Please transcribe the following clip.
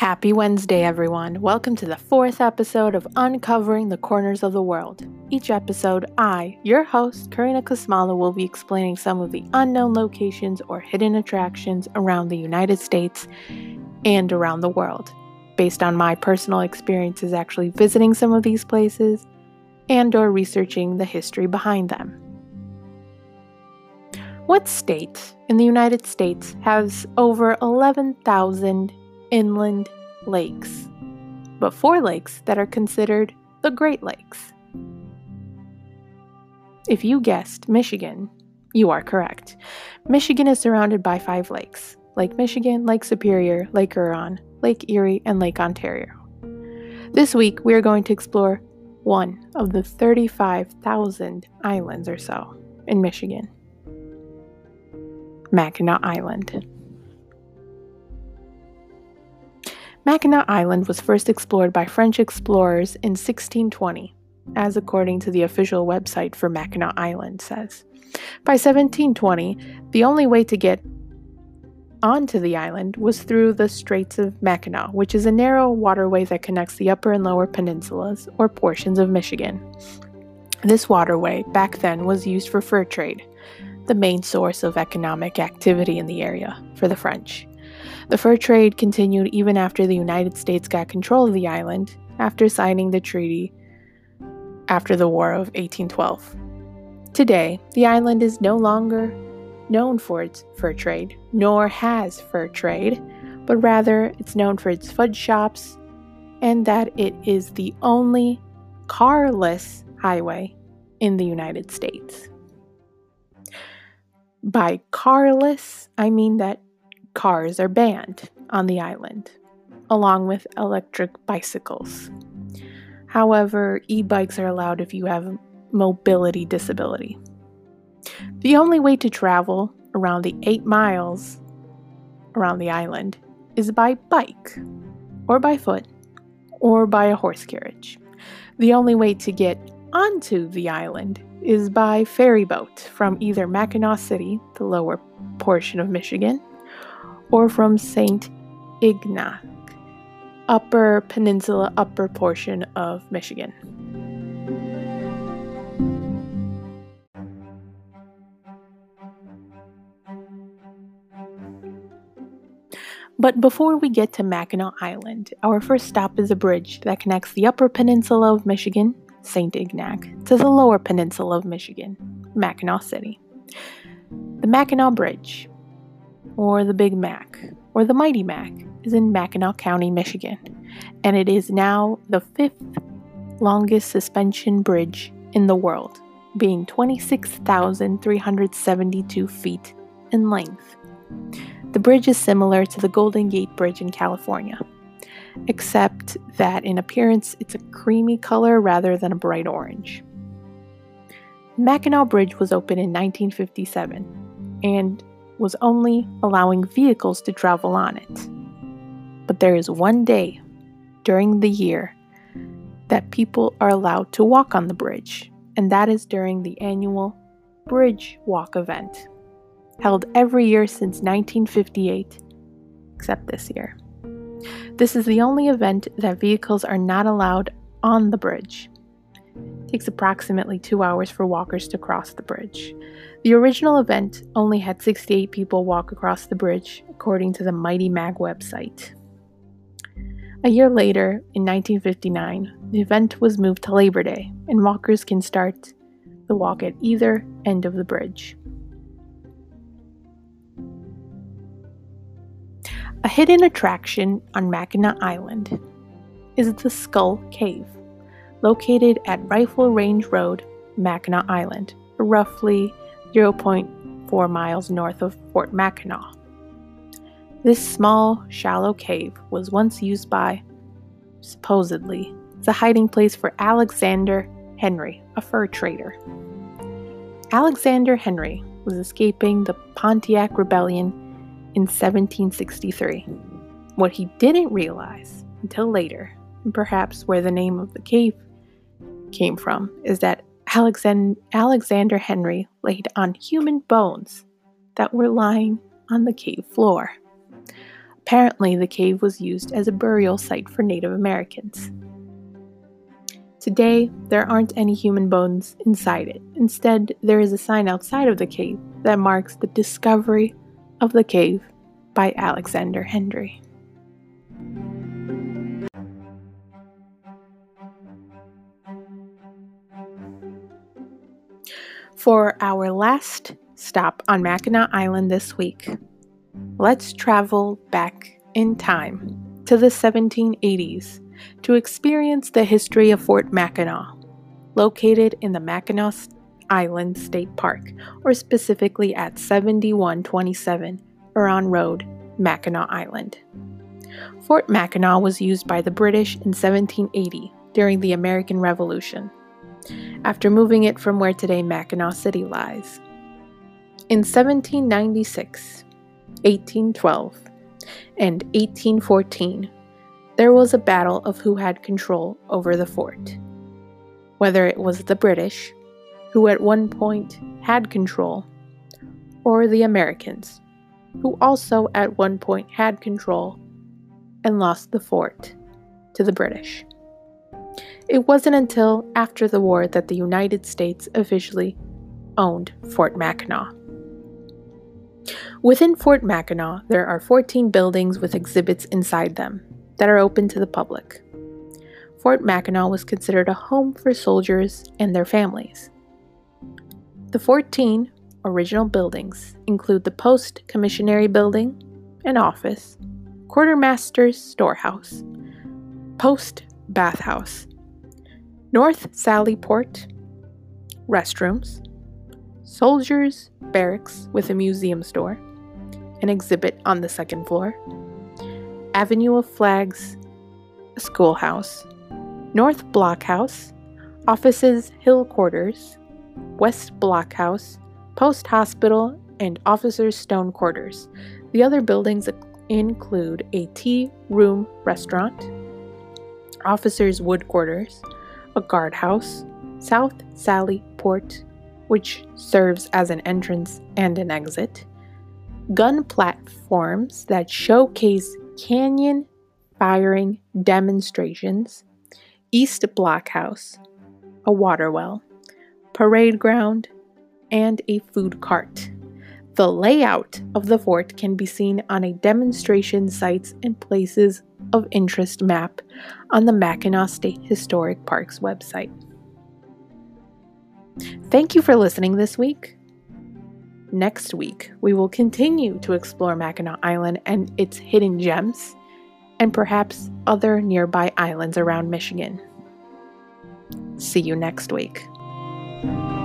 Happy Wednesday, everyone. Welcome to the fourth episode of Uncovering the Corners of the World. Each episode, I, your host, Karina Kosmala, will be explaining some of the unknown locations or hidden attractions around the United States and around the world, based on my personal experiences actually visiting some of these places and or researching the history behind them. What state in the United States has over 11,000 inland lakes, but four lakes that are considered the Great Lakes. If you guessed Michigan, you are correct. Michigan is surrounded by five lakes Lake Michigan, Lake Superior, Lake Huron, Lake Erie, and Lake Ontario. This week, we are going to explore one of the 35,000 islands or so in Michigan Mackinac Island. Mackinac Island was first explored by French explorers in 1620, as according to the official website for Mackinac Island says. By 1720, the only way to get onto the island was through the Straits of Mackinac, which is a narrow waterway that connects the upper and lower peninsulas or portions of Michigan. This waterway, back then, was used for fur trade, the main source of economic activity in the area for the French. The fur trade continued even after the United States got control of the island after signing the treaty after the War of 1812. Today, the island is no longer known for its fur trade, nor has fur trade, but rather it's known for its fudge shops and that it is the only carless highway in the United States. By carless, I mean that cars are banned on the island, along with electric bicycles. However, e bikes are allowed if you have mobility disability. The only way to travel around the 8 miles around the island is by bike, or by foot, or by a horse carriage. The only way to get onto the island is by ferry boat from either Mackinac City, the lower portion of Michigan, or from St. Ignace, upper peninsula, upper portion of Michigan. But before we get to Mackinac Island, our first stop is a bridge that connects the upper peninsula of Michigan, St. Ignace, to the lower peninsula of Michigan, Mackinac City. The Mackinac Bridge or the Big Mac, or the Mighty Mac, is in Mackinac County, Michigan, and it is now the fifth longest suspension bridge in the world, being 26,372 feet in length. The bridge is similar to the Golden Gate Bridge in California, except that in appearance it's a creamy color rather than a bright orange. Mackinac Bridge was opened in 1957 and was only allowing vehicles to travel on it. But there is one day during the year that people are allowed to walk on the bridge, and that is during the annual Bridge Walk event, held every year since 1958, except this year. This is the only event that vehicles are not allowed on the bridge. It takes approximately two hours for walkers to cross the bridge. The original event only had 68 people walk across the bridge, according to the Mighty Mac website. A year later, in 1959, the event was moved to Labor Day, and walkers can start the walk at either end of the bridge. A hidden attraction on Mackinac Island is the Skull Cave, located at Rifle Range Road, Mackinac Island, roughly 0.4 miles north of Fort Mackinac. This small, shallow cave was once used by, supposedly, the hiding place for Alexander Henry, a fur trader. Alexander Henry was escaping the Pontiac Rebellion in 1763. What he didn't realize until later and perhaps where the name of the cave came from, is that Alexander Henry laid on human bones that were lying on the cave floor. Apparently, the cave was used as a burial site for Native Americans. Today, there aren't any human bones inside it. Instead, there is a sign outside of the cave that marks the discovery of the cave by Alexander Henry. For our last stop on Mackinac Island this week, let's travel back in time to the 1780s to experience the history of Fort Mackinac, located in the Mackinac Island State Park, or specifically at 7127 Huron Road, Mackinac Island. Fort Mackinac was used by the British in 1780 during the American Revolution, after moving it from where today Mackinac City lies. In 1796, 1812, and 1814, there was a battle of who had control over the fort. Whether it was the British, who at one point had control, or the Americans, who also at one point had control and lost the fort to the British. It wasn't until after the war that the United States officially owned Fort Mackinac. Within Fort Mackinac, there are 14 buildings with exhibits inside them that are open to the public. Fort Mackinac was considered a home for soldiers and their families. The 14 original buildings include the Post Commissionary Building and Office, Quartermaster's Storehouse, Post Bathhouse, North Sally Port, restrooms, Soldiers Barracks with a museum store, an exhibit on the second floor, Avenue of Flags, a schoolhouse, North Blockhouse, offices Hill Quarters, West Blockhouse, Post Hospital, and Officers Stone Quarters. The other buildings include a tea room restaurant, Officers Wood Quarters, a guardhouse, South Sally Port, which serves as an entrance and an exit, gun platforms that showcase canyon firing demonstrations, East Blockhouse, a water well, parade ground, and a food cart. The layout of the fort can be seen on a demonstration sites and places of interest map on the Mackinac State Historic Parks website. Thank you for listening this week. Next week, we will continue to explore Mackinac Island and its hidden gems, and perhaps other nearby islands around Michigan. See you next week. Thank you.